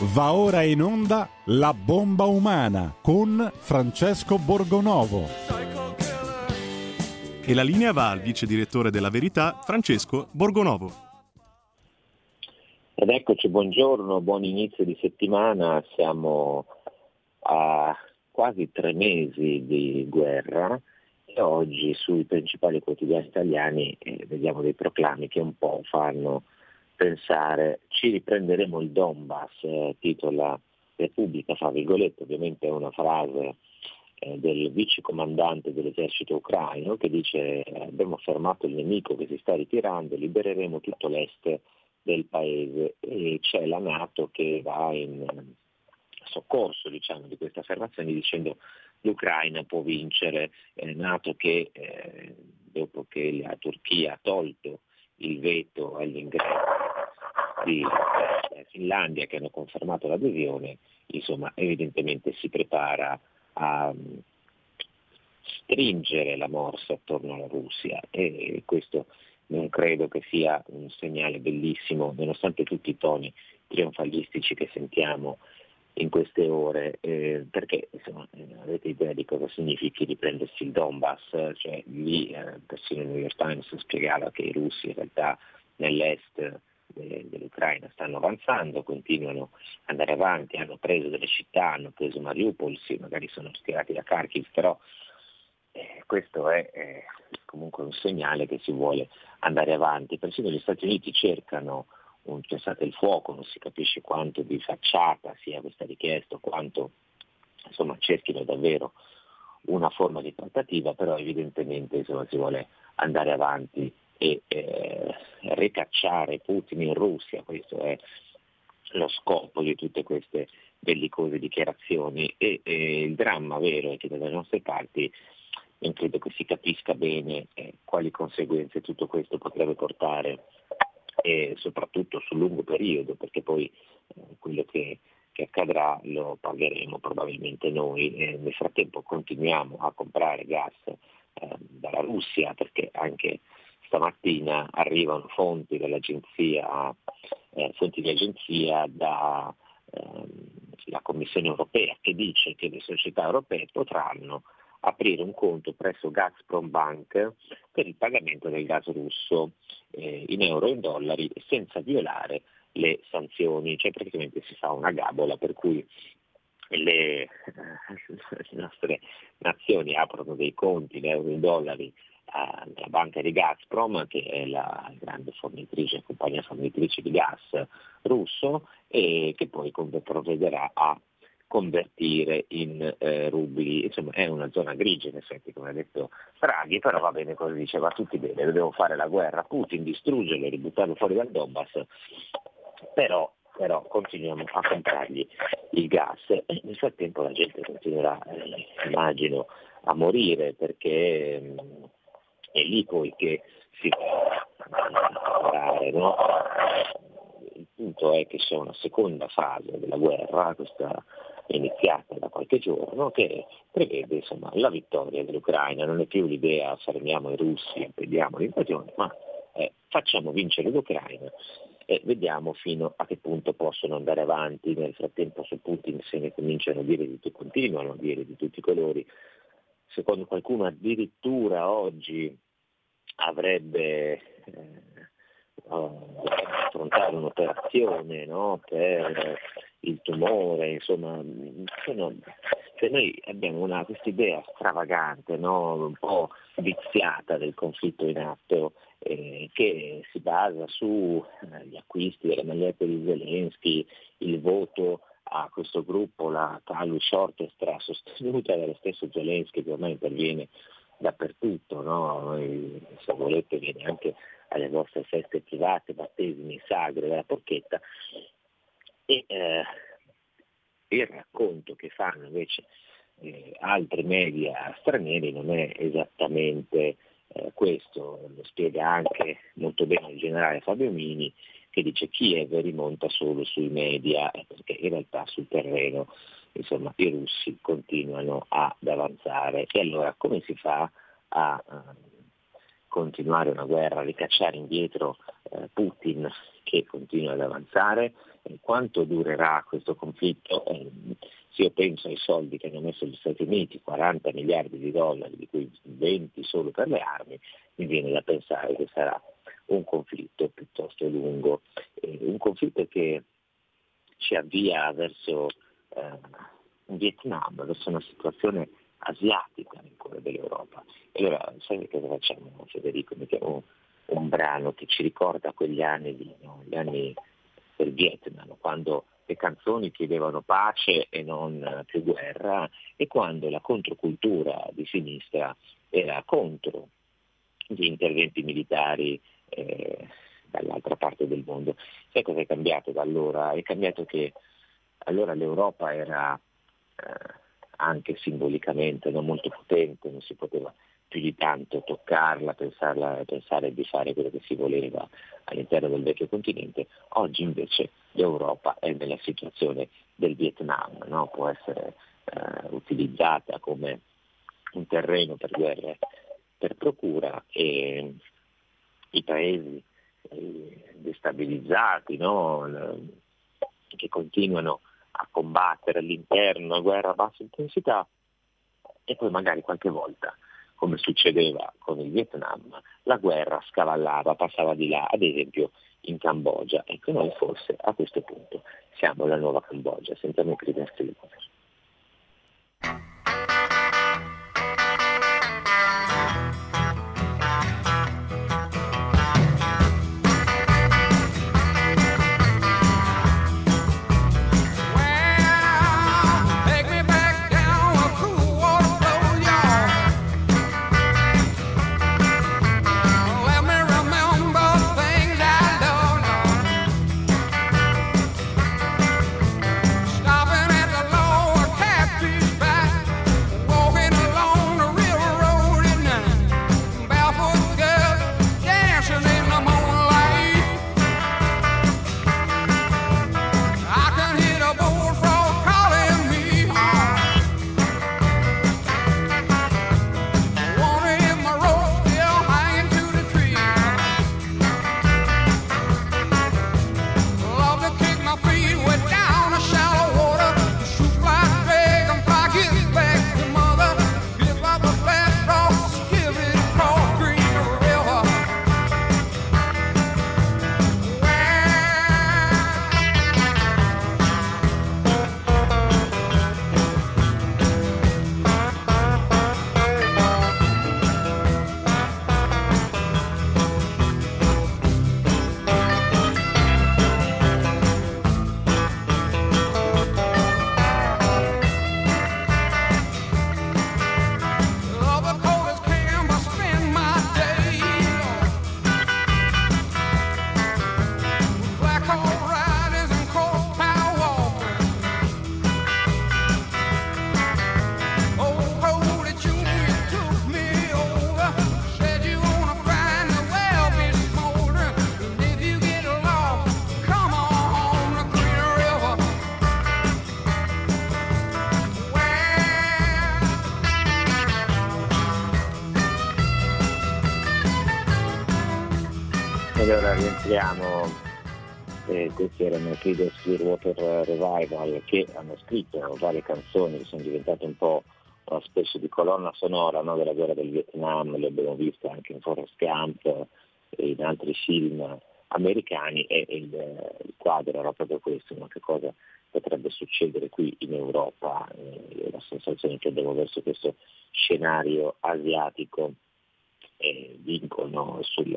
Va ora in onda La bomba umana con Francesco Borgonovo. E la linea va al vice direttore della Verità, Francesco Borgonovo. Ed eccoci, buongiorno, buon inizio di settimana. Siamo a quasi tre mesi di guerra e oggi sui principali quotidiani italiani eh, vediamo dei proclami che un po' fanno pensare ci riprenderemo il Donbass, eh, titola Repubblica, fra virgolette, ovviamente è una frase eh, del vice comandante dell'esercito ucraino che dice abbiamo fermato il nemico che si sta ritirando, libereremo tutto l'est del paese e c'è la Nato che va in soccorso diciamo, di questa affermazione dicendo l'Ucraina può vincere, eh, Nato che eh, dopo che la Turchia ha tolto il veto all'ingresso di eh, Finlandia che hanno confermato l'adesione, insomma evidentemente si prepara a um, stringere la morsa attorno alla Russia e questo non credo che sia un segnale bellissimo, nonostante tutti i toni trionfalistici che sentiamo in queste ore, eh, perché insomma, eh, avete idea di cosa significhi riprendersi il Donbass? Cioè, lì eh, persino il New York Times spiegava che i russi in realtà nell'est dell'Ucraina stanno avanzando, continuano ad andare avanti, hanno preso delle città, hanno preso Mariupol, sì, magari sono schierati da Kharkiv, però eh, questo è eh, comunque un segnale che si vuole andare avanti. Persino gli Stati Uniti cercano un cessate il fuoco, non si capisce quanto di facciata sia questa richiesta, quanto insomma, cerchino davvero una forma di trattativa, però evidentemente insomma, si vuole andare avanti e eh, ricacciare Putin in Russia, questo è lo scopo di tutte queste bellicose dichiarazioni e, e il dramma vero è che dalle nostre parti non credo che si capisca bene eh, quali conseguenze tutto questo potrebbe portare e soprattutto sul lungo periodo, perché poi eh, quello che, che, accadrà lo pagheremo probabilmente noi. E nel frattempo continuiamo a comprare gas eh, dalla Russia perché anche stamattina arrivano fonti eh, fonti di agenzia dalla ehm, Commissione europea che dice che le società europee potranno aprire un conto presso Gazprom Bank per il pagamento del gas russo eh, in euro e in dollari senza violare le sanzioni, cioè praticamente si fa una gabola per cui le, eh, le nostre nazioni aprono dei conti in euro e in dollari alla banca di Gazprom, che è la grande fornitrice, compagnia fornitrice di gas russo, e che poi provvederà a convertire in eh, rubli. Insomma è una zona grigia in effetti, come ha detto Draghi, però va bene così, dice va tutti bene, dobbiamo fare la guerra a Putin, distruggerlo, ributtarlo fuori dal Donbass, però, però continuiamo a comprargli il gas e nel frattempo la gente continuerà, eh, immagino, a morire perché mh, mm, è lì poi che si lavorare, no? Il punto è che c'è una seconda fase della guerra, questa iniziata da qualche giorno, che prevede insomma, la vittoria dell'Ucraina. Non è più l'idea fermiamo i russi, impediamo l'invasione, ma eh, facciamo vincere l'Ucraina e vediamo fino a che punto possono andare avanti. Nel frattempo su Putin se ne cominciano a dire di tutto, continuano a dire di tutti i colori. Secondo qualcuno addirittura oggi avrebbe eh, affrontare un'operazione no? per il tumore, insomma, sono, cioè noi abbiamo questa idea stravagante, no? un po' viziata del conflitto in atto, eh, che si basa sugli acquisti delle magliette di Zelensky, il voto a questo gruppo, la Talus Orchestra, sostenuta dallo stesso Zelensky che ormai interviene dappertutto, no? se volete viene anche alle vostre feste private, battesimi, sagre della porchetta, e eh, il racconto che fanno invece eh, altri media stranieri non è esattamente eh, questo, lo spiega anche molto bene il generale Fabio Mini che dice Kiev rimonta solo sui media eh, perché in realtà sul terreno insomma, i russi continuano ad avanzare e allora come si fa a, a continuare una guerra, ricacciare indietro eh, Putin che continua ad avanzare quanto durerà questo conflitto? Eh, se io penso ai soldi che hanno messo gli Stati Uniti, 40 miliardi di dollari, di cui 20 solo per le armi, mi viene da pensare che sarà un conflitto piuttosto lungo, eh, un conflitto che ci avvia verso eh, un Vietnam, verso una situazione asiatica nel cuore dell'Europa. Allora sai cosa facciamo Federico? Mettiamo un brano che ci ricorda quegli anni, di, no? gli anni del Vietnam, quando le canzoni chiedevano pace e non più guerra e quando la controcultura di sinistra era contro gli interventi militari eh, dall'altra parte del mondo. Sai cosa è cambiato da allora? È cambiato che allora l'Europa era eh, anche simbolicamente non molto potente, non si poteva più di tanto toccarla, pensarla, pensare di fare quello che si voleva all'interno del vecchio continente, oggi invece l'Europa è nella situazione del Vietnam, no? può essere eh, utilizzata come un terreno per guerre per procura e i paesi eh, destabilizzati no? che continuano a combattere all'interno una guerra a bassa intensità e poi magari qualche volta come succedeva con il Vietnam, la guerra scavallava, passava di là, ad esempio in Cambogia. Ecco, noi forse a questo punto siamo la nuova Cambogia, sentiamo i primi le rientriamo, eh, questi erano i Creedence Clearwater Revival che hanno scritto varie canzoni che sono diventate un po' una specie di colonna sonora no, della guerra del Vietnam, le abbiamo viste anche in Forrest Gump e in altri film americani e il, il quadro era proprio questo, no? che cosa potrebbe succedere qui in Europa, eh, la sensazione che abbiamo verso questo scenario asiatico eh, vincono sul,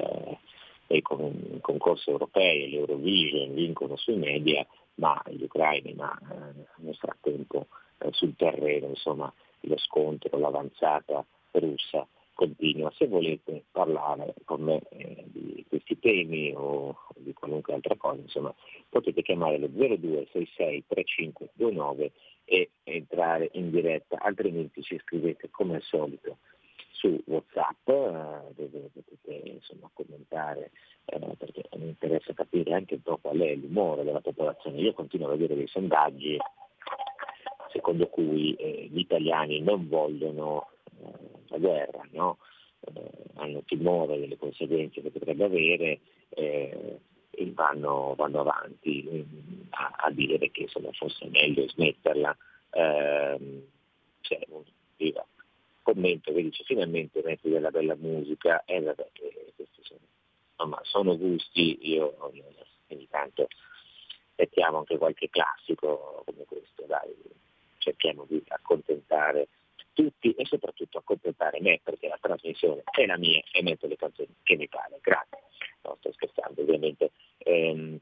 i concorsi europei, l'Eurovision vincono sui media, ma gli ucraini ma, eh, nel frattempo eh, sul terreno insomma, lo scontro, l'avanzata russa continua. Se volete parlare con me eh, di questi temi o di qualunque altra cosa, insomma, potete chiamare lo 0266 3529 e entrare in diretta, altrimenti ci scrivete come al solito su Whatsapp eh, dove potete insomma, commentare eh, perché mi interessa capire anche un po' qual è l'umore della popolazione. Io continuo a vedere dei sondaggi secondo cui eh, gli italiani non vogliono eh, la guerra, no? Eh, hanno timore delle conseguenze che potrebbe avere, eh, vanno, vanno, avanti mm, a, a, dire che insomma, forse è meglio smetterla. Eh, un viva, commento che dice finalmente metti della bella musica e eh, vabbè, questi sono, insomma, sono gusti, io ogni tanto mettiamo anche qualche classico come questo, dai, cerchiamo di accontentare tutti e soprattutto accontentare me perché la trasmissione è la mia e metto le canzoni che mi pare. Grazie. No, sto scherzando ovviamente. Ehm,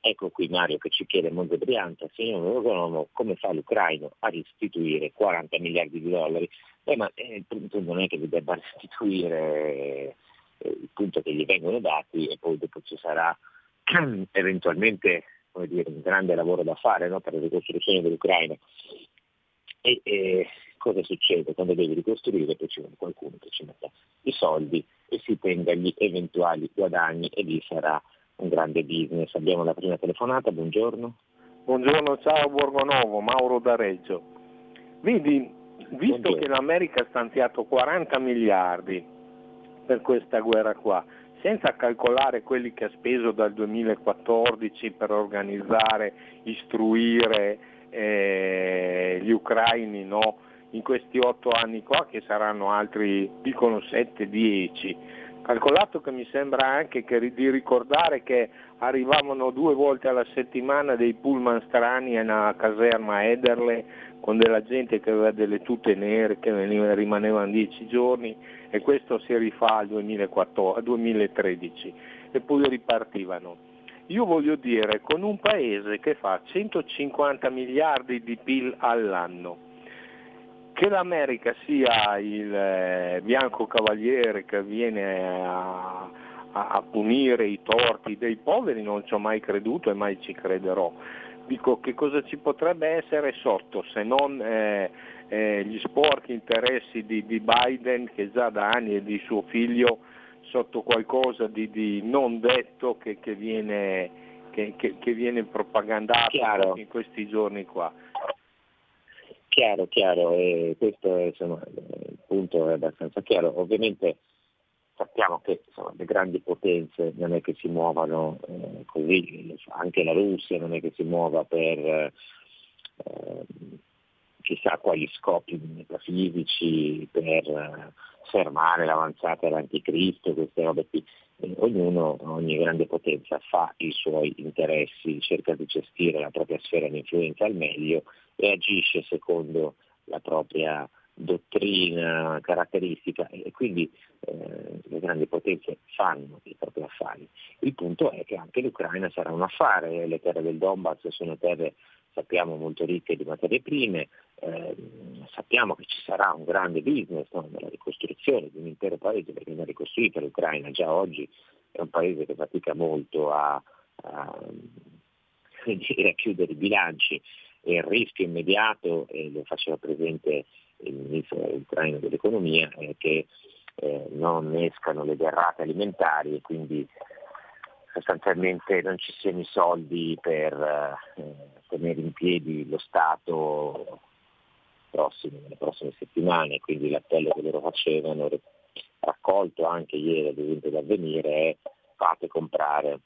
ecco qui Mario che ci chiede Monte Brianta, signor economo, come fa l'Ucraino a restituire 40 miliardi di dollari? Beh, ma eh, il punto non è che vi debba restituire eh, il punto che gli vengono dati e poi dopo ci sarà eventualmente dire, un grande lavoro da fare no, per la ricostruzione dell'Ucraina. E, e cosa succede quando devi ricostruire? Poi ci vuole qualcuno che ci metta i soldi e si tenga gli eventuali guadagni e lì sarà un grande business. Abbiamo la prima telefonata, buongiorno. Buongiorno, ciao Borgonovo, Mauro da Reggio. Vedi, visto buongiorno. che l'America ha stanziato 40 miliardi per questa guerra qua, senza calcolare quelli che ha speso dal 2014 per organizzare, istruire eh, gli ucraini no? in questi otto anni qua, che saranno altri, dicono 7-10. Calcolato che mi sembra anche che, di ricordare che arrivavano due volte alla settimana dei pullman strani nella caserma Ederle con della gente che aveva delle tute nere che rimanevano dieci giorni e questo si rifà al 2013 e poi ripartivano. Io voglio dire, con un paese che fa 150 miliardi di PIL all'anno, che l'America sia il eh, bianco cavaliere che viene a, a, punire i torti dei poveri non ci ho mai creduto e mai ci crederò. Dico che cosa ci potrebbe essere sotto se non eh, eh, gli sporchi interessi di, di, Biden che già da anni e di suo figlio sotto qualcosa di, di non detto che, che, viene, che, che, viene, propagandato in questi giorni qua. Chiaro, chiaro, e questo è, insomma, il punto è abbastanza chiaro. Ovviamente sappiamo che insomma, le grandi potenze non è che si muovano eh, così, anche la Russia non è che si muova per eh, chissà quali scopi metafisici, per eh, fermare l'avanzata dell'anticristo, queste robe qui. Ognuno, ogni grande potenza fa i suoi interessi, cerca di gestire la propria sfera di influenza al meglio e agisce secondo la propria dottrina caratteristica e quindi eh, le grandi potenze fanno i propri affari. Il punto è che anche l'Ucraina sarà un affare, le terre del Donbass sono terre sappiamo molto ricche di materie prime, eh, sappiamo che ci sarà un grande business no, nella ricostruzione di un intero paese perché viene ricostruita l'Ucraina. Già oggi è un paese che fatica molto a, a, a chiudere i bilanci e il rischio immediato, e lo faceva presente il ministro ucraino dell'economia, è che eh, non escano le derrate alimentari e quindi sostanzialmente non ci siano i soldi per eh, tenere in piedi lo Stato prossimo, nelle prossime settimane, quindi l'appello che loro facevano, raccolto anche ieri ad esempio dall'avvenire, è fate comprare,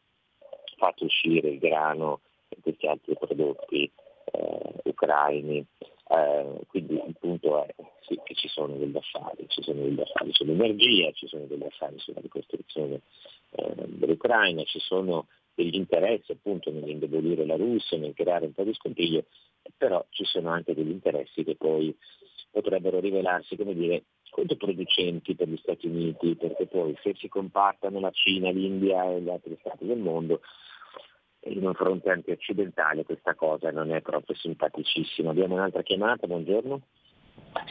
fate uscire il grano e questi altri prodotti eh, ucraini. Eh, quindi il punto è sì, che ci sono degli affari, ci sono degli affari sull'energia, ci sono degli affari sulla ricostruzione eh, dell'Ucraina, ci sono degli interessi appunto nell'indebolire la Russia, nel creare un po' di scompiglio, però ci sono anche degli interessi che poi potrebbero rivelarsi, come dire, controproducenti per gli Stati Uniti, perché poi se si compattano la Cina, l'India e gli altri stati del mondo, in un fronte antioccidentale questa cosa non è proprio simpaticissima. Abbiamo un'altra chiamata, buongiorno.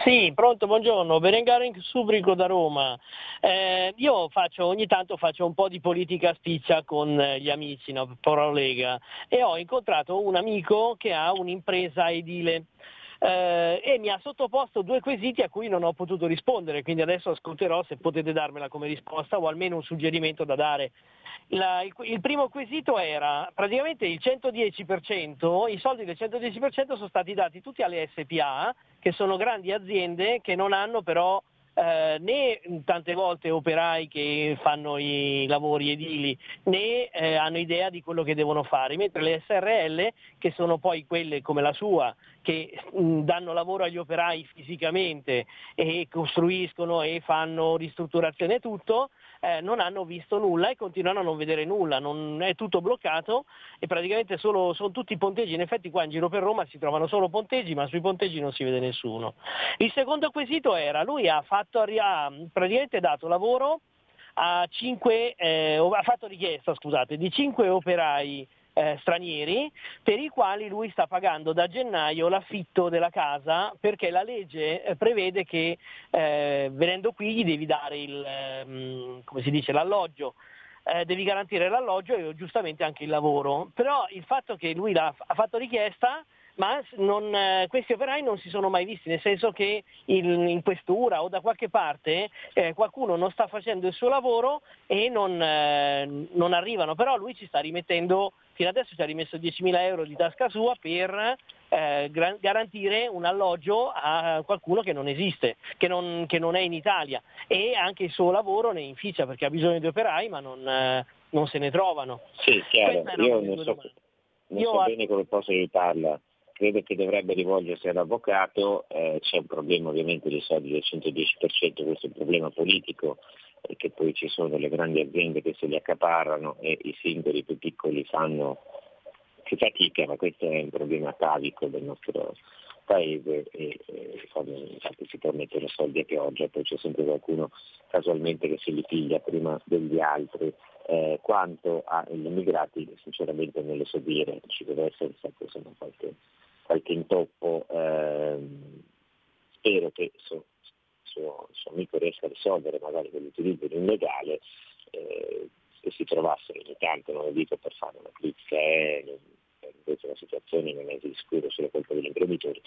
Sì, pronto, buongiorno, Berengaro in Subrico da Roma. Eh, io faccio, ogni tanto faccio un po' di politica spiccia con gli amici, no, Pro e ho incontrato un amico che ha un'impresa edile. Eh, e mi ha sottoposto due quesiti a cui non ho potuto rispondere, quindi adesso ascolterò se potete darmela come risposta o almeno un suggerimento da dare. La, il, il, primo quesito era praticamente il 110%, i soldi del 110% sono stati dati tutti alle SPA, che sono grandi aziende che non hanno però eh, né tante volte operai che fanno i lavori edili né eh, hanno idea di quello che devono fare, mentre le SRL, che sono poi quelle come la sua, che danno lavoro agli operai fisicamente e costruiscono e fanno ristrutturazione e tutto, eh, non hanno visto nulla e continuano a non vedere nulla, non è tutto bloccato e praticamente solo, sono tutti ponteggi, in effetti qua in giro per Roma si trovano solo ponteggi ma sui ponteggi non si vede nessuno. Il secondo quesito era, lui ha, fatto, ha praticamente dato lavoro a 5, eh, ha fatto richiesta scusate, di 5 operai eh, stranieri per i quali lui sta pagando da gennaio l'affitto della casa perché la legge eh, prevede che eh, venendo qui gli devi dare il, ehm, come si dice, l'alloggio. Eh, devi garantire l'alloggio e giustamente anche il lavoro. Però il fatto che lui ha fatto richiesta ma non, eh, questi operai non si sono mai visti, nel senso che in, in questura o da qualche parte eh, qualcuno non sta facendo il suo lavoro e non, eh, non, arrivano, però lui ci sta rimettendo, fino adesso ci ha rimesso 10.000 euro di tasca sua per eh, garantire un alloggio a qualcuno che non esiste, che non, che non, è in Italia. E anche il suo lavoro ne inficia perché ha bisogno di operai ma non, eh, non se ne trovano. Sì, chiaro, io non so, non so bene come posso aiutarla credo che dovrebbe rivolgersi all'avvocato, eh, c'è un problema ovviamente dei soldi del 110%, questo è un problema politico, perché poi ci sono le grandi aziende che se li accaparrano e i singoli più piccoli fanno più fatica, ma questo è un problema atavico del nostro paese e, e quando infatti si permettono soldi a pioggia poi c'è sempre qualcuno casualmente che se li piglia prima degli altri. Eh, quanto agli immigrati sinceramente non le so dire, ci deve essere sempre qualche qualche intoppo, ehm, spero che il suo, suo, suo, amico riesca a risolvere magari quell'utilizzo di un legale, eh, se si trovasse ogni tanto, non lo dico per fare una critica, eh, invece la situazione non è di sicuro sulla colpa degli imprenditori,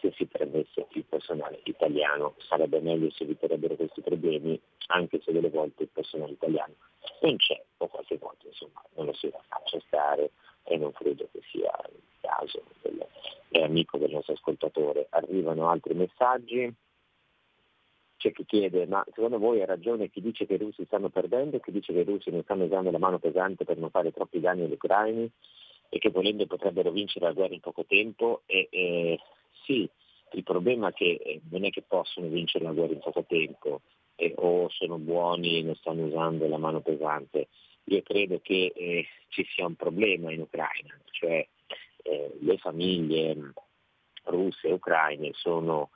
se si prendesse il personale italiano sarebbe meglio se eviterebbero questi problemi, anche se delle volte il personale italiano non c'è, o qualche volta insomma non lo si faccia stare e non credo che sia il caso del, è amico del nostro ascoltatore. Arrivano altri messaggi, c'è chi chiede ma secondo voi ha ragione chi dice che i russi stanno perdendo, chi dice che i russi non stanno usando la mano pesante per non fare troppi danni agli ucraini e che volendo potrebbero vincere la guerra in poco tempo? E, eh, sì, il problema è che eh, non è che possono vincere la guerra in poco tempo eh, o sono buoni e non stanno usando la mano pesante. Io credo che eh, ci sia un problema in Ucraina, cioè eh, le famiglie russe e ucraine sono,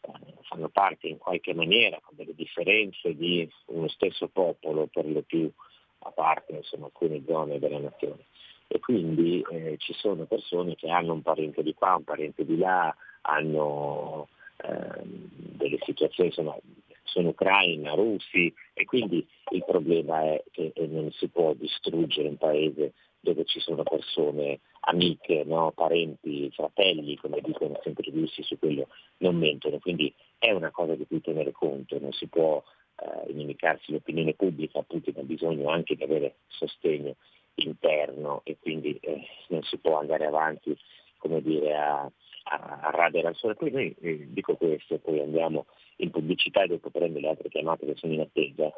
eh, fanno parte in qualche maniera con delle differenze di uno stesso popolo, per lo più a parte insomma, alcune zone della nazione. E quindi eh, ci sono persone che hanno un parente di qua, un parente di là, hanno ehm, delle situazioni, insomma, sono ucraina, russi e quindi il problema è che non si può distruggere un paese dove ci sono persone amiche, no? parenti, fratelli, come dicono sempre i russi, su quello non mentono. Quindi è una cosa di cui tenere conto, non si può eh, inimicarsi l'opinione pubblica, Putin ha bisogno anche di avere sostegno interno e quindi eh, non si può andare avanti come dire, a, a, a radere al sole. Poi noi eh, dico questo, poi andiamo in pubblicità e dopo prendo le altre chiamate che sono in attesa.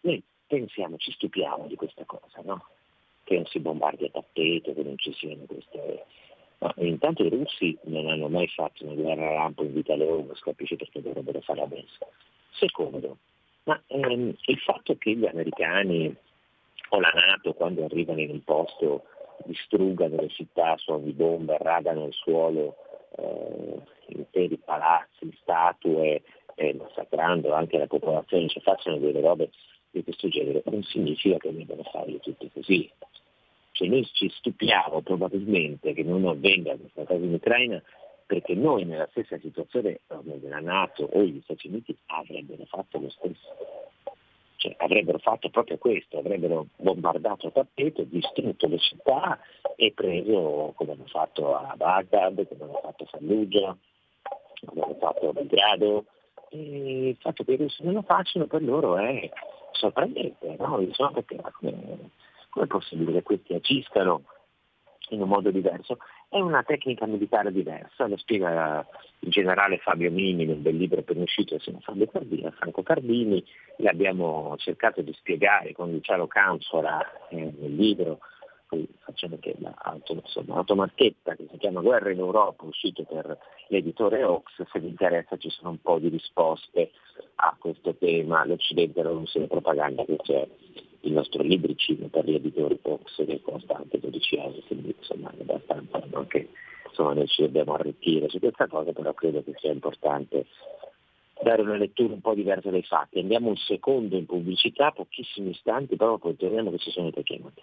Noi pensiamo, ci stupiamo di questa cosa, no? che non si bombardi a tappeto, che non ci siano queste... Ma intanto i russi non hanno mai fatto una guerra lampo in vita loro, non si capisce perché dovrebbero fare adesso. Secondo, ma ehm, il fatto che gli americani o la Nato quando arrivano in un posto distruggano le città, suono di bombe, radano il suolo, eh, interi palazzi, statue, eh, massacrando anche la popolazione, ci facciano delle robe di questo genere, non significa che debbano farle tutte così. Cioè noi ci stupiamo probabilmente che non avvenga questa cosa in Ucraina perché noi nella stessa situazione della Nato o gli Stati Uniti avrebbero fatto lo stesso. Cioè, avrebbero fatto proprio questo, avrebbero bombardato a tappeto, distrutto le città e preso come hanno fatto a Baghdad, come hanno fatto a Fallujah, come hanno fatto a Belgrado. Il fatto che i russi non lo facciano per loro è sorprendente, no? Insomma, perché come, come è possibile che questi agiscano in un modo diverso? È una tecnica militare diversa, lo spiega il generale Fabio Mini nel bel libro appena uscito insieme Fabio Cardini, Franco Cardini, l'abbiamo cercato di spiegare con Luciano Canfora eh, nel libro, poi facciamo anche l'automarchetta che si chiama Guerra in Europa, uscito per l'editore Ox, se vi interessa ci sono un po' di risposte a questo tema, l'Occidente, la Russia e la propaganda che c'è il nostro libricino per gli editori Fox che costa anche 12 euro, quindi insomma è abbastanza no? che insomma, noi ci dobbiamo arricchire su questa cosa, però credo che sia importante dare una lettura un po' diversa dei fatti. Andiamo un secondo in pubblicità, pochissimi istanti, però poi torniamo che ci sono le chiamate.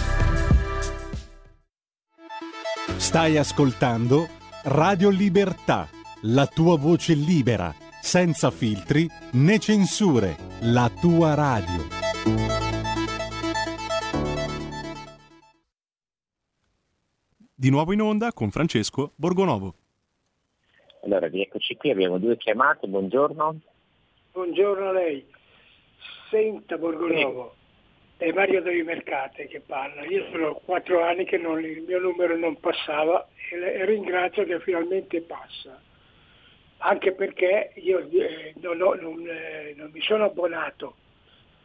Stai ascoltando Radio Libertà, la tua voce libera, senza filtri né censure, la tua radio. Di nuovo in onda con Francesco Borgonovo. Allora, rieccoci qui, abbiamo due chiamate, buongiorno. Buongiorno a lei. Senta Borgonovo, è Mario Devi Mercate che parla. Io sono quattro anni che non, il mio numero non passava e, e, ringrazio che finalmente passa. Anche perché io eh, non, ho, non, eh, non, mi sono abbonato,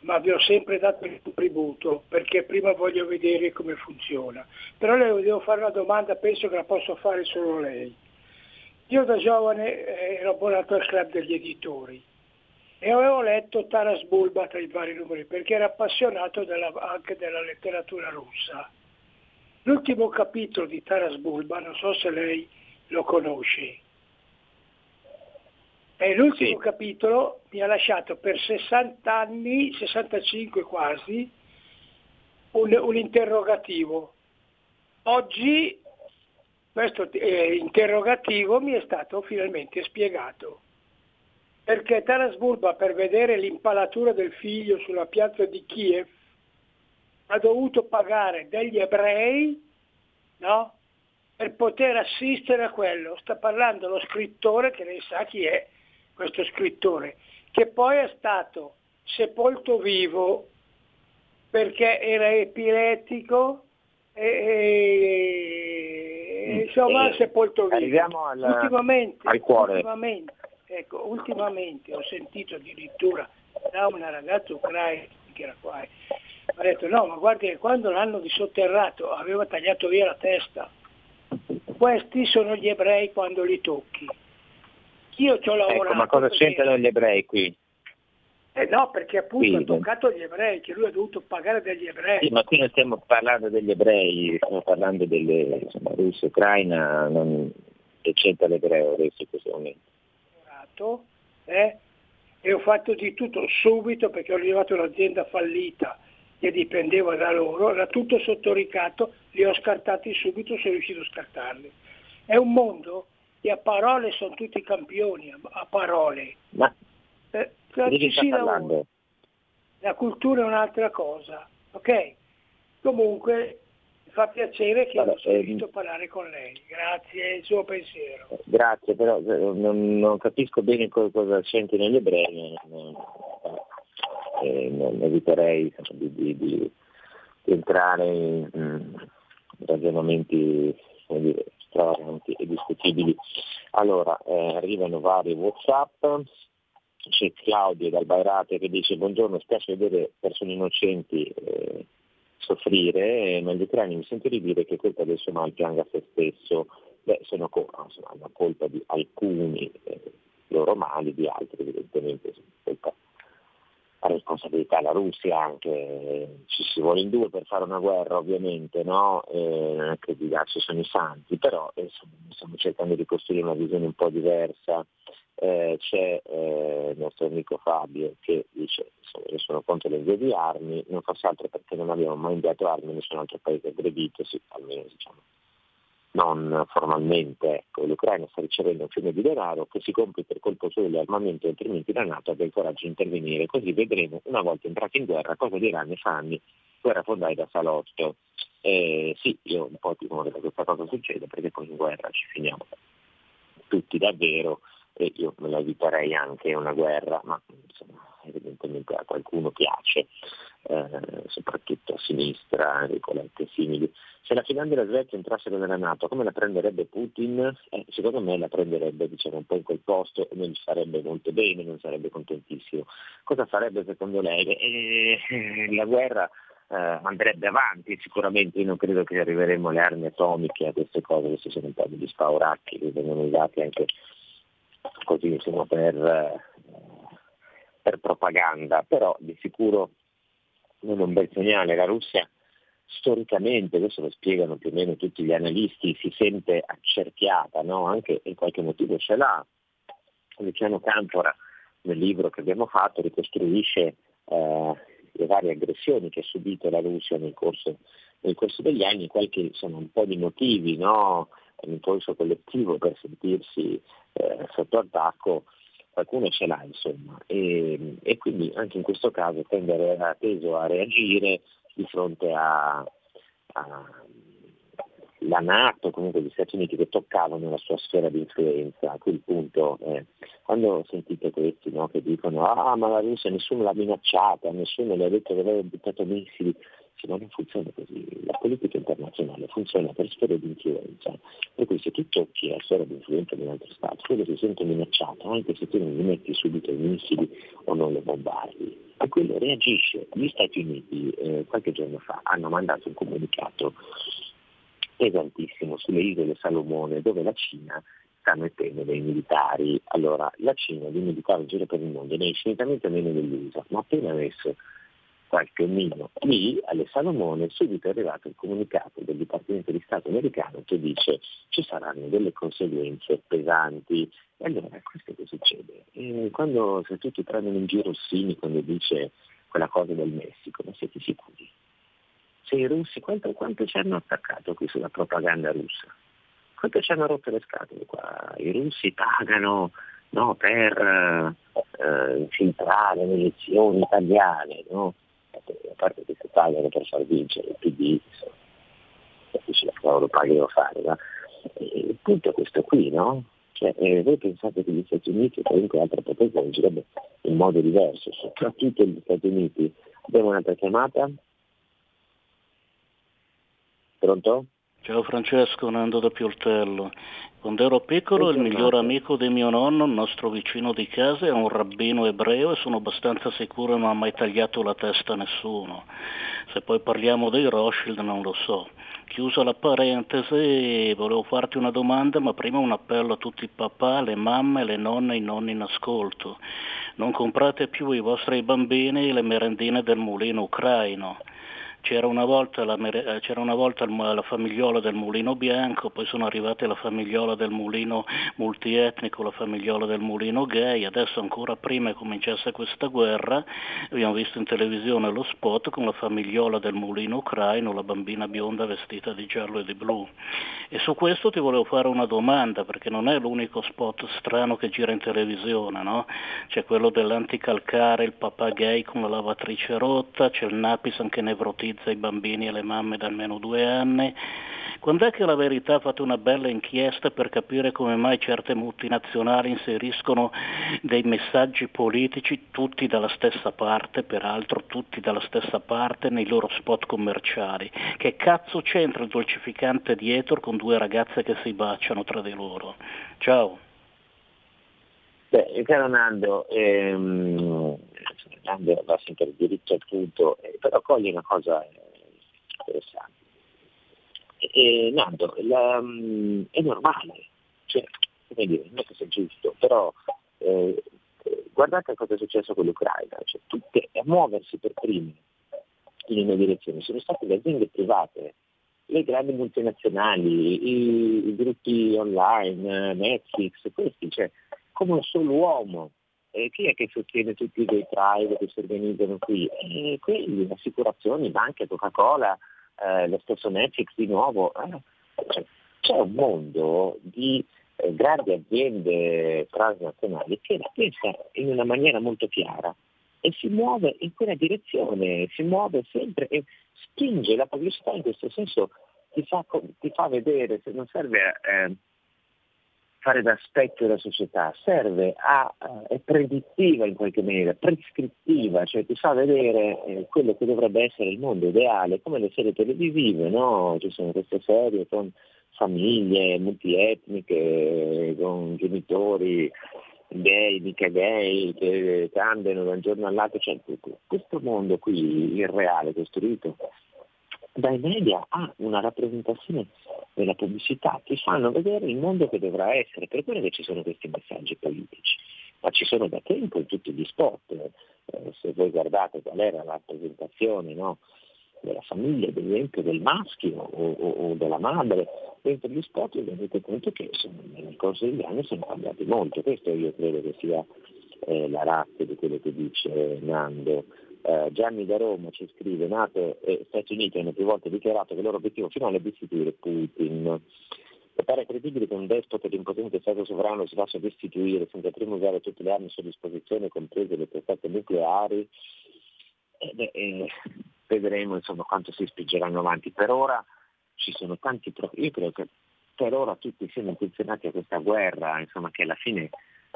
ma vi ho sempre dato il contributo perché prima voglio vedere come funziona. Però le devo fare una domanda, penso che la posso fare solo lei. Io da giovane eh, ero abbonato al club degli editori e avevo letto Taras Bulba tra i vari numeri perché era appassionato della, anche della letteratura russa. L'ultimo capitolo di Taras Bulba, non so se lei lo conosce, e l'ultimo sì. capitolo mi ha lasciato per 60 anni, 65 quasi, un, un interrogativo. Oggi questo eh, interrogativo mi è stato finalmente spiegato perché Taras Bulba per vedere l'impalatura del figlio sulla piazza di Kiev ha dovuto pagare degli ebrei no? per poter assistere a quello. Sta parlando lo scrittore, che lei sa chi è questo scrittore, che poi è stato sepolto vivo perché era epilettico e, e insomma e sepolto vivo. Arriviamo al, ultimamente, al cuore. Ultimamente, Ecco, ultimamente ho sentito addirittura da una ragazza ucraina che era qua, mi ha detto no, ma guardi che quando l'hanno disotterrato aveva tagliato via la testa. Questi sono gli ebrei quando li tocchi. Io ci ho lavorato. Ecco, ma cosa c'entrano gli ebrei qui? Eh no, perché appunto qui, ha toccato gli ebrei, che lui ha dovuto pagare degli ebrei. Sì, ma qui non stiamo parlando degli ebrei, stiamo parlando delle insomma, Russia, Ucraina, non c'entra l'ebreo adesso in questo momento fatto eh, e ho fatto di tutto subito perché ho arrivato un'azienda fallita che dipendeva da loro, era tutto sotto ricatto, li ho scartati subito, sono riuscito a scartarli. È un mondo che a parole sono tutti campioni, a parole. Ma eh, di chi La cultura è un'altra cosa, ok? Comunque fa piacere che Vabbè, ho sentito ehm... parlare con lei, grazie, il suo pensiero. Grazie, però eh, non, non capisco bene cosa, cosa senti negli ebrei, non, eh, non eviterei di, di, di, entrare in, in ragionamenti dire, stravaganti e discutibili. Allora, eh, arrivano vari Whatsapp, c'è Claudio dal Bairate che dice buongiorno, spiace vedere persone innocenti eh, soffrire, ma gli ucraini mi sento di dire che colpa del mal pianga se stesso, beh, sono insomma, una colpa di alcuni eh, loro mali, di altri evidentemente colpa la responsabilità della Russia anche, ci si vuole in due per fare una guerra ovviamente, no? eh, che di là ci sono i santi, però eh, stiamo cercando di costruire una visione un po' diversa eh, c'è eh, il nostro amico Fabio che dice insomma, io sono contro l'invio di armi, non fosse altro perché non abbiamo mai inviato armi a nessun altro paese aggredito, sì, almeno diciamo non formalmente. Ecco, L'Ucraina sta ricevendo un fiume di denaro che si compie per colpo solo di armamento, altrimenti la Nato abbia il coraggio di intervenire. Così vedremo una volta entrati in guerra cosa diranno i fanni guerra fondai da salotto. Eh, sì, io un po' timore che questa cosa succeda perché poi in guerra ci finiamo tutti davvero e io me la eviterei anche una guerra, ma insomma, evidentemente a qualcuno piace, eh, soprattutto a sinistra, Nicolette simili. Se la Finlandia e la Svezia entrassero nella Nato, come la prenderebbe Putin? Eh, secondo me la prenderebbe diciamo, un po' in quel posto e non gli farebbe molto bene, non sarebbe contentissimo. Cosa farebbe secondo lei? Eh, la guerra eh, andrebbe avanti sicuramente, io non credo che arriveremo alle armi atomiche, a queste cose, questi sono un po' degli spauracchi che vengono usati anche così insomma, per, eh, per propaganda, però di sicuro non è un bel segnale. La Russia storicamente, questo lo spiegano più o meno tutti gli analisti, si sente accerchiata, no? anche in qualche motivo ce l'ha. Luciano Cantora nel libro che abbiamo fatto ricostruisce eh, le varie aggressioni che ha subito la Russia nel corso, nel corso degli anni, qualche sono un po' di motivi, no? Un impulso collettivo per sentirsi eh, sotto attacco, qualcuno ce l'ha insomma. E, e quindi anche in questo caso tende a, teso a reagire di fronte a, a la Nato, comunque gli Stati Uniti che toccavano la sua sfera di influenza, a quel punto eh, quando sentite questi no, che dicono ah ma la Russia nessuno l'ha minacciata, nessuno le ha detto che aveva buttato missili, sì, ma non funziona così, la politica internazionale funziona per sfere di influenza, per cui se tu tocchi la sfera di influenza di un altro Stato, quello si sente minacciato, anche se tu non gli metti subito i missili o non lo bombardi. E quello reagisce. Gli Stati Uniti eh, qualche giorno fa hanno mandato un comunicato pesantissimo sulle isole Salomone dove la Cina sta mettendo dei militari. Allora, la Cina di militari in giro per il mondo ne è infinitamente meno dell'USA, ma appena messo qualche mino lì alle Salomone subito è arrivato il comunicato del Dipartimento di Stato americano che dice ci saranno delle conseguenze pesanti. E allora questo che succede? E quando se tutti prendono in giro Sini quando dice quella cosa del Messico, ma siete sicuri? se i russi, quanto, quanto ci hanno attaccato qui sulla propaganda russa? Quanto ci hanno rotto le scatole qua? I russi pagano no, per eh, infiltrare le elezioni italiane, no? Parte che si pagano per far vincere il PD, capisci la lo paghino fare, ma il punto è questo qui, no? Cioè, eh, voi pensate che gli Stati Uniti o qualunque altra potenza agirebbe in modo diverso, soprattutto gli Stati Uniti. Abbiamo un'altra chiamata? Pronto? Ciao Francesco, Nando da Pioltello. Quando ero piccolo il miglior amico di mio nonno, il nostro vicino di casa, è un rabbino ebreo e sono abbastanza sicuro che non ha mai tagliato la testa a nessuno. Se poi parliamo dei Rothschild non lo so. Chiusa la parentesi, volevo farti una domanda, ma prima un appello a tutti i papà, le mamme, le nonne e i nonni in ascolto. Non comprate più ai vostri bambini le merendine del mulino ucraino c'era una volta, la, eh, c'era una volta la, famigliola del mulino bianco, poi sono arrivate la famigliola del mulino multietnico, la famigliola del mulino gay, adesso ancora prima che cominciasse questa guerra abbiamo visto in televisione lo spot con la famigliola del mulino ucraino, la bambina bionda vestita di giallo e di blu. E su questo ti volevo fare una domanda, perché non è l'unico spot strano che gira in televisione, no? C'è quello dell'anticalcare, il papà gay con la lavatrice rotta, c'è il Napisan che nevrotizza utilizza i bambini e le mamme da almeno due anni. Quando è che la verità ha fatto una bella inchiesta per capire come mai certe multinazionali inseriscono dei messaggi politici, tutti dalla stessa parte, peraltro tutti dalla stessa parte, nei loro spot commerciali? Che cazzo c'entra il dolcificante dietro con due ragazze che si baciano tra di loro? Ciao. Beh, caro Nando, ehm, Nando va sempre diritto al punto, eh, però coglie una cosa eh, interessante. E, Nando, la, mm, è normale, cioè, come dire, non è che sia giusto, però eh, guardate cosa è successo con l'Ucraina, cioè, tutte a muoversi per prime in una direzione sono state le aziende private, le grandi multinazionali, i, i gruppi online, Netflix, questi, cioè, come un solo uomo. Eh, chi è che sostiene tutti quei trial che si organizzano qui? Eh, quelli, assicurazioni, banche, Coca-Cola, eh, lo stesso Netflix di nuovo. Cioè, c'è un mondo di eh, grandi aziende transnazionali che la pensa in una maniera molto chiara e si muove in quella direzione, si muove sempre e spinge la pubblicità in questo senso, ti fa, ti fa vedere, se non serve eh, fare da specchio della società, serve a, uh, è predittiva in qualche maniera, prescrittiva, cioè ti fa vedere eh, quello che dovrebbe essere il mondo ideale, come le serie televisive, no? Ci sono queste serie con famiglie multietniche, con genitori gay, mica gay, che cambiano da un giorno all'altro, cioè, questo mondo qui irreale costruito dai media ha una rappresentazione della pubblicità, ti fanno vedere il mondo che dovrà essere, per quello che ci sono questi messaggi politici, ma ci sono da tempo in tutti gli sport, eh, se voi guardate qual era la rappresentazione no, della famiglia, ad esempio del maschio o, o, o, della madre, dentro gli sport vi rendete conto che sono, nel corso degli anni sono cambiati molto, questo io credo che sia eh, la razza di quello che dice Nando. Eh, Gianni da Roma ci scrive, NATO e Stati Uniti hanno più volte dichiarato che il loro obiettivo finale è destituire Putin. E pare credibile che un despota di impotente Stato sovrano si faccia destituire senza prima usare tutte le armi a sua disposizione, comprese le testate nucleari. Eh, beh, eh, vedremo insomma, quanto si spingeranno avanti. Per ora ci sono tanti io credo che per ora tutti siano intenzionati a questa guerra, insomma, che alla fine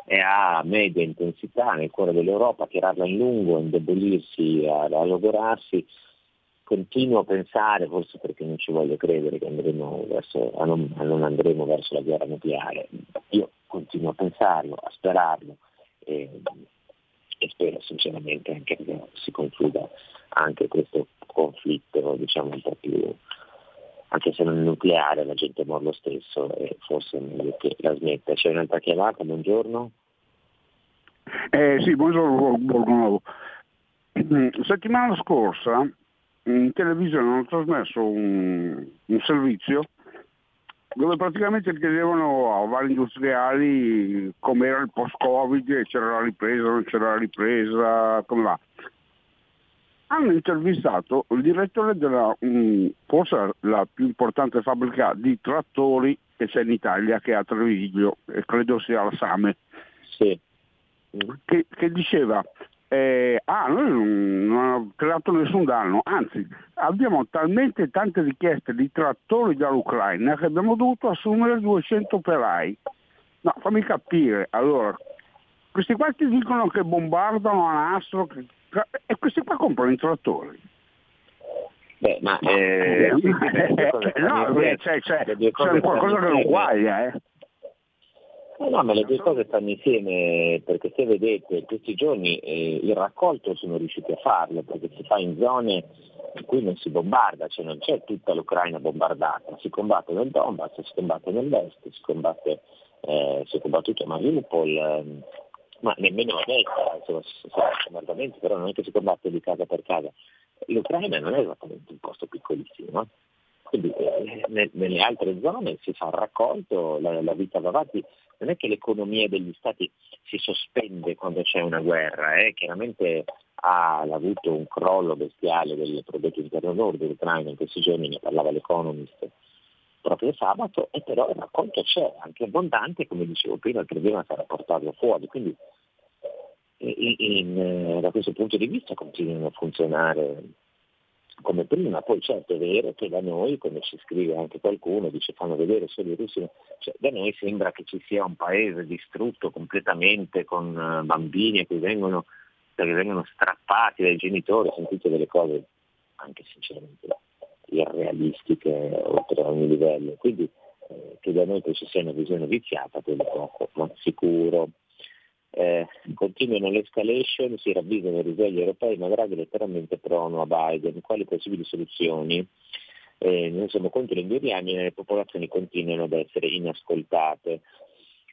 è a media intensità nel cuore dell'Europa, tirarla in lungo, indebolirsi, a, a logorarsi. Continuo a pensare, forse perché non ci voglio credere, che andremo verso, a non, a non andremo verso la guerra nucleare. Io continuo a pensarlo, a sperarlo e, e spero sinceramente anche che si concluda anche questo conflitto diciamo un po' più anche se non è nucleare la gente muore lo stesso e forse meglio che la smetta. C'è un'altra chiamata, buongiorno. Eh, sì, buongiorno Borgonovo. Settimana scorsa in televisione hanno trasmesso un, un servizio dove praticamente chiedevano a vari industriali com'era il post-Covid, c'era la ripresa, non c'era la ripresa, come va hanno intervistato il direttore della um, forse la più importante fabbrica di trattori che c'è in Italia, che è a Treviglio, e credo sia la Same, sì. che, che, diceva eh, ah, noi non, non abbiamo creato nessun danno, anzi abbiamo talmente tante richieste di trattori dall'Ucraina che abbiamo dovuto assumere 200 operai. No, fammi capire, allora, questi qua ti dicono che bombardano a nastro, che e questi qua comprano i trattori. Beh, ma eh, sì, sì, no, c'è, c'è, c'è qualcosa che non guaglia, eh. No, no, ma le due cose stanno insieme perché se vedete questi giorni eh, il raccolto sono riusciti a farlo perché si fa in zone in cui non si bombarda, cioè non c'è tutta l'Ucraina bombardata, si combatte nel Donbass, si combatte nell'est, si combatte, eh, si è combattuto a Mariupol, eh, ma nemmeno a destra, insomma, si bombardamenti, però non è che si combatte di casa per casa. L'Ucraina non è esattamente un posto piccolissimo, quindi eh, nelle altre zone si fa raccolto, la, la, vita va avanti, non è che l'economia degli stati si sospende quando c'è una guerra, eh? chiaramente ha avuto un crollo bestiale del prodotto interno lordo dell'Ucraina in questi giorni, ne parlava l'Economist proprio sabato, e però il raccolto c'è, anche abbondante, come dicevo prima, il problema sarà portarlo fuori, quindi in, in, eh, da questo punto di vista continuano a funzionare come prima, poi certo è vero che da noi, come ci scrive anche qualcuno, dice fanno vedere solo i russi, cioè, da noi sembra che ci sia un paese distrutto completamente con uh, bambini che vengono, che vengono strappati dai genitori, ho sentito delle cose anche sinceramente irrealistiche oltre ogni livello, quindi eh, che da noi ci sia una visione viziata, quello poco, ma sicuro. Eh, continuano l'escalation, si ravvisano i risvegli europei, ma Draghi letteralmente prono a Biden. Quali possibili soluzioni? Eh, noi siamo contro gli indiani e le popolazioni continuano ad essere inascoltate.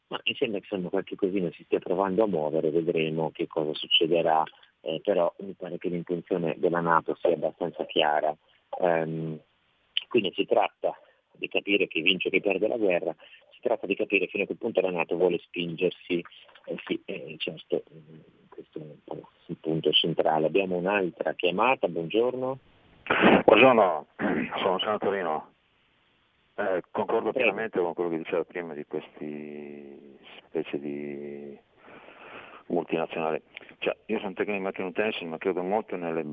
Ma mi sembra che insomma, qualche cosina si stia provando a muovere, vedremo che cosa succederà, eh, però mi pare che l'intenzione della Nato sia abbastanza chiara. Um, quindi si tratta di capire chi vince o chi perde la guerra, si tratta di capire fino a che punto la Nato vuole spingersi, eh sì, eh, certo, questo è il punto centrale. Abbiamo un'altra chiamata, buongiorno. Buongiorno, sono Senatorino. Eh, concordo pienamente con quello che diceva prima di questi specie di multinazionali. Cioè, io sono tecnico di manutenenza, ma credo molto nelle,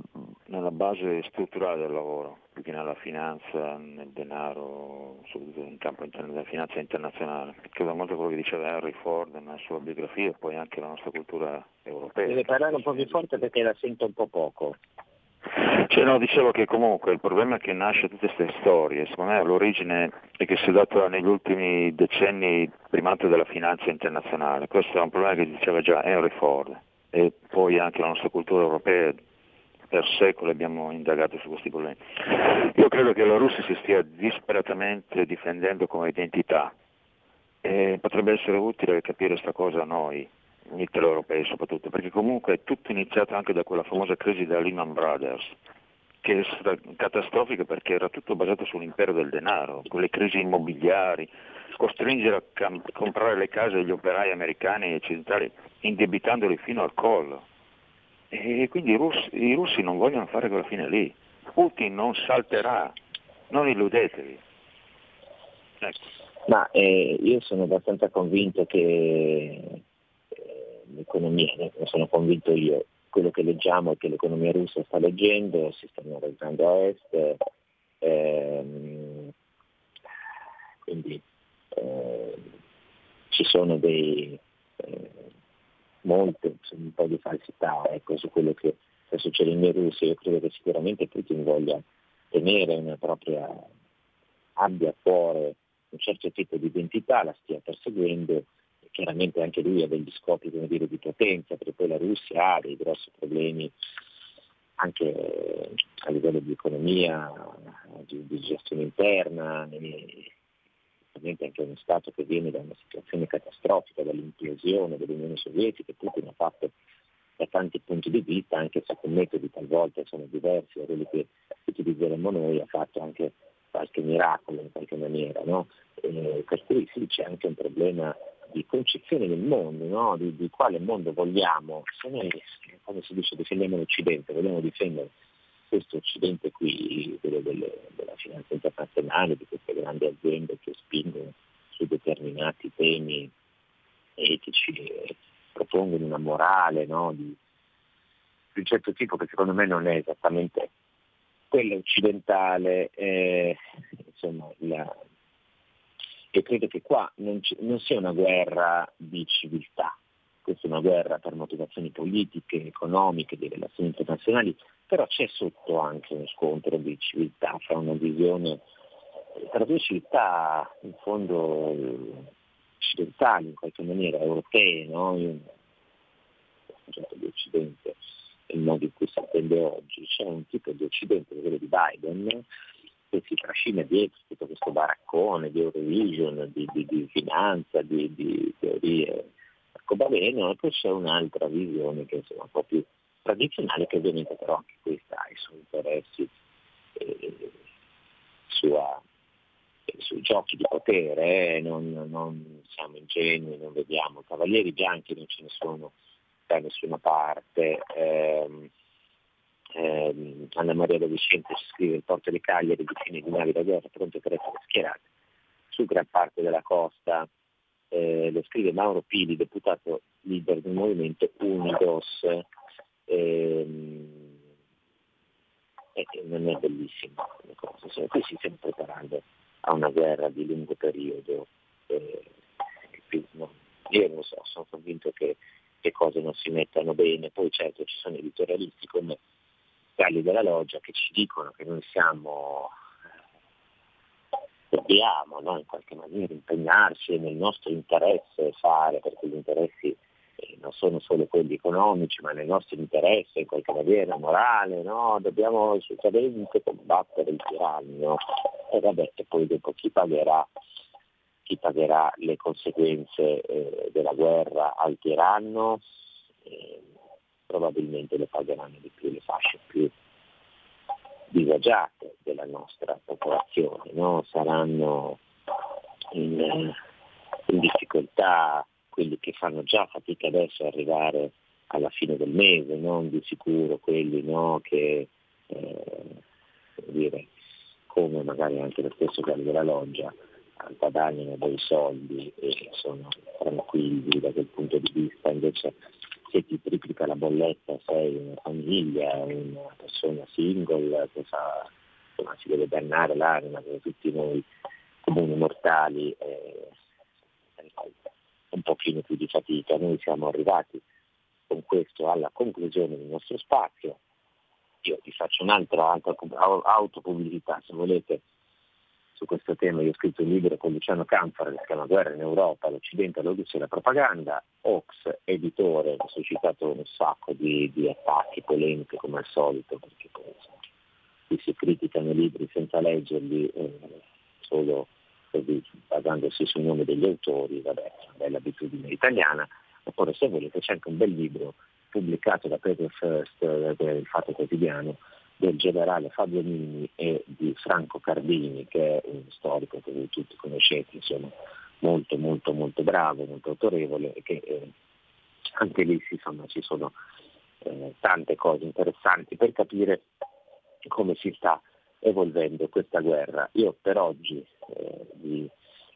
nella base strutturale del lavoro, più che nella finanza, nel denaro, soprattutto in campo della finanza internazionale. Credo molto a quello che diceva Henry Ford nella sua biografia e poi anche la nostra cultura europea. Deve parlare un po' più forte perché la sento un po' poco. Cioè, no, dicevo che comunque il problema che nasce tutte queste storie, secondo me l'origine è che si è dato negli ultimi decenni primato della finanza internazionale, questo è un problema che diceva già Henry Ford e poi anche la nostra cultura europea. Per secoli abbiamo indagato su questi problemi. Io credo che la Russia si stia disperatamente difendendo come identità e potrebbe essere utile capire questa cosa a noi, mitteleuropei soprattutto, perché comunque è tutto iniziato anche da quella famosa crisi della Lehman Brothers, che è stata catastrofica perché era tutto basato sull'impero del denaro, con le crisi immobiliari, costringere a cam- comprare le case degli operai americani e occidentali indebitandoli fino al collo. E quindi i russi, i russi non vogliono fare quella fine lì. Putin non salterà, non illudetevi. Ecco. Ma eh, io sono abbastanza convinto che l'economia, ne sono convinto io, quello che leggiamo è che l'economia russa sta leggendo, si sta analizzando a est, ehm, quindi eh, ci sono dei, eh, molte, un po' di falsità ecco, su quello che sta succedendo in Russia. Io credo che sicuramente Putin voglia tenere una propria, abbia a cuore un certo tipo di identità, la stia perseguendo chiaramente anche lui ha degli scopi dire, di potenza, perché poi la Russia ha dei grossi problemi anche a livello di economia, di, di gestione interna, ovviamente anche uno Stato che viene da una situazione catastrofica, dall'implosione dell'Unione Sovietica, Putin ha fatto da tanti punti di vista, anche se con metodi talvolta sono diversi da quelli che utilizzeremo noi, ha fatto anche qualche miracolo in qualche maniera. No? per cui sì, c'è anche un problema di concezione del mondo, no? di, di, quale mondo vogliamo. Se noi, come si dice, difendiamo l'Occidente, vogliamo difendere questo Occidente qui, quello delle, della finanza internazionale, di queste grandi aziende che spingono su determinati temi etici propongono una morale no? di, di un certo tipo che secondo me non è esattamente quella occidentale, eh, insomma, la, e credo che qua non, c- non sia una guerra di civiltà, questa è una guerra per motivazioni politiche, economiche, di relazioni internazionali, però c'è sotto anche uno scontro di civiltà fra una visione, tra due civiltà in fondo occidentali, in qualche maniera europee, no? Io, il concetto di Occidente, il modo in cui si attende oggi, c'è un tipo di Occidente, quello di Biden, che si trascina dietro tutto questo baraccone di Eurovision, di, di, di finanza, di, di, teorie arcobaleno, e poi c'è un'altra visione che è un po' più tradizionale, che ovviamente però anche questa ha i suoi interessi, eh, eh, sui giochi di potere, eh, non, non, siamo ingenui, non vediamo cavalieri bianchi, non ce ne sono da nessuna parte. Ehm, eh, Anna Maria De Vicente scrive il porto di Cagliari vicini di navi da guerra pronte per essere schierate su gran parte della costa. Eh, lo scrive Mauro Pili, deputato leader del movimento Unidos. Ehm, e non è bellissima come cosa, cioè, qui si stiamo preparando a una guerra di lungo periodo. Eh, io non so, sono convinto che le cose non si mettano bene, poi certo ci sono editorialisti come quelli della loggia che ci dicono che noi siamo, eh, dobbiamo no, in qualche maniera impegnarci nel nostro interesse fare, perché gli interessi eh, non sono solo quelli economici, ma nel nostro interesse in qualche maniera morale, no? dobbiamo assolutamente combattere il tiranno e vabbè, e poi dopo chi pagherà, chi pagherà le conseguenze eh, della guerra al tiranno? Eh, probabilmente le pagheranno di più le fasce più disagiate della nostra popolazione, no? saranno in, in, difficoltà quelli che fanno già fatica adesso ad arrivare alla fine del mese, non di sicuro quelli no? che eh, dire, come magari anche lo stesso quello della loggia guadagnano dei soldi e sono tranquilli da quel punto di vista, invece se ti triplica la bolletta sei una famiglia, una persona single che fa, insomma, si deve dannare l'anima come tutti noi comuni mortali, eh, un pochino più di fatica. Noi siamo arrivati con questo alla conclusione del nostro spazio. Io vi faccio un'altra, altra autopubblicità, se volete su questo tema io ho scritto un libro con Luciano Canfora che si chiama Guerra in Europa, l'Occidente, la Russia e la propaganda, Ox, editore, ha suscitato un sacco di, di attacchi, polemiche come al solito, perché qui si criticano i libri senza leggerli, eh, solo così, basandosi sul nome degli autori, vabbè, è una bella abitudine italiana, oppure se volete c'è anche un bel libro pubblicato da Peter First, eh, il Fatto Quotidiano, del generale Fabio Mini e di Franco Cardini, che è un storico che voi tutti conoscete, insomma, molto molto molto bravo, molto autorevole e che eh, anche lì insomma, ci sono eh, tante cose interessanti per capire come si sta evolvendo questa guerra. Io per oggi eh, vi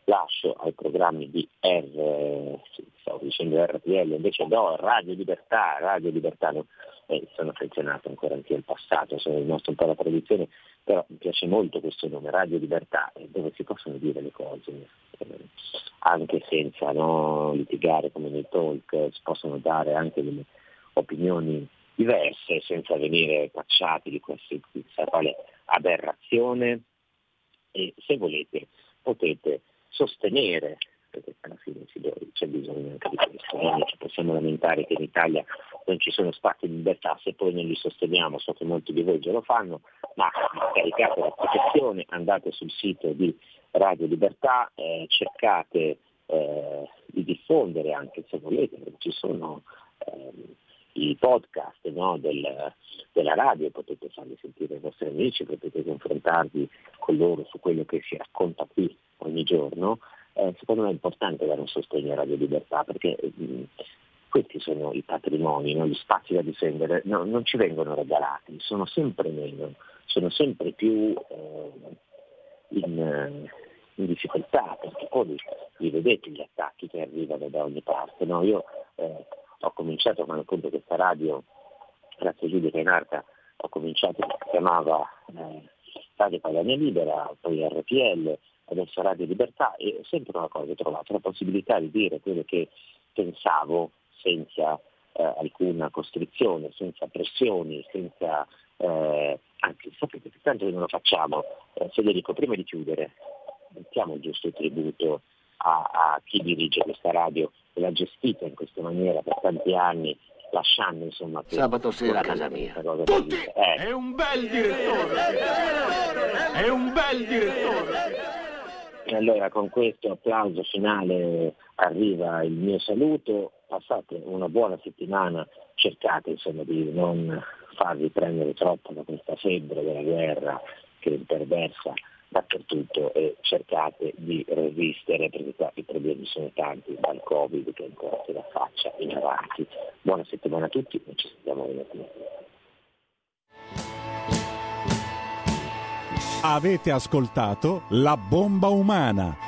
lascio ai programmi di R, stavo dicendo RPL, invece no, Radio Libertà, Radio Libertà, no, eh, sono affezionato ancora anche al passato, sono rimasto un po' alla tradizione, però mi piace molto questo nome, Radio Libertà, dove si possono dire le cose, eh, anche senza no, litigare come nei talk, si possono dare anche delle opinioni diverse senza venire cacciati di qualsiasi aberrazione. E se volete potete sostenere, perché alla fine c'è bisogno anche di questo, non ci possiamo lamentare che in Italia non ci sono spazi di libertà se poi non li sosteniamo, so che molti di voi già lo fanno, ma caricate l'applicazione, andate sul sito di Radio Libertà, eh, cercate eh, di diffondere anche se volete, ci sono eh, i podcast no, del, della radio, potete farli sentire ai vostri amici, potete confrontarvi con loro su quello che si racconta qui ogni giorno, eh, secondo me è importante dare un sostegno a Radio Libertà perché mh, mm, questi sono i patrimoni, no? gli spazi da difendere, no, non ci vengono regalati, sono sempre meno, sono sempre più eh, in, in, difficoltà perché poi li vedete gli attacchi che arrivano da ogni parte. No? Io eh, ho cominciato quando appunto questa radio, grazie a Giulio Renarca, ho cominciato, si chiamava eh, Radio Padania Libera, poi RPL, adesso Radio Libertà e sempre una cosa, ho trovato la possibilità di dire quello che pensavo senza eh, alcuna costrizione, senza pressioni, senza... Eh, anzi, sapete che tanto che non lo facciamo. Eh, Federico, prima di chiudere, mettiamo il giusto tributo a, a chi dirige questa radio e l'ha gestita in questa maniera per tanti anni lasciando insomma sabato sera a casa mia. tutti! Eh. è un bel direttore! È un bel direttore! E allora con questo applauso finale arriva il mio saluto, passate una buona settimana, cercate insomma di non farvi prendere troppo da questa febbre della guerra che imperversa dappertutto e cercate di resistere perché qua i problemi sono tanti dal Covid che ancora se la faccia in avanti. Buona settimana a tutti e ci sentiamo venerdì. Avete ascoltato La bomba umana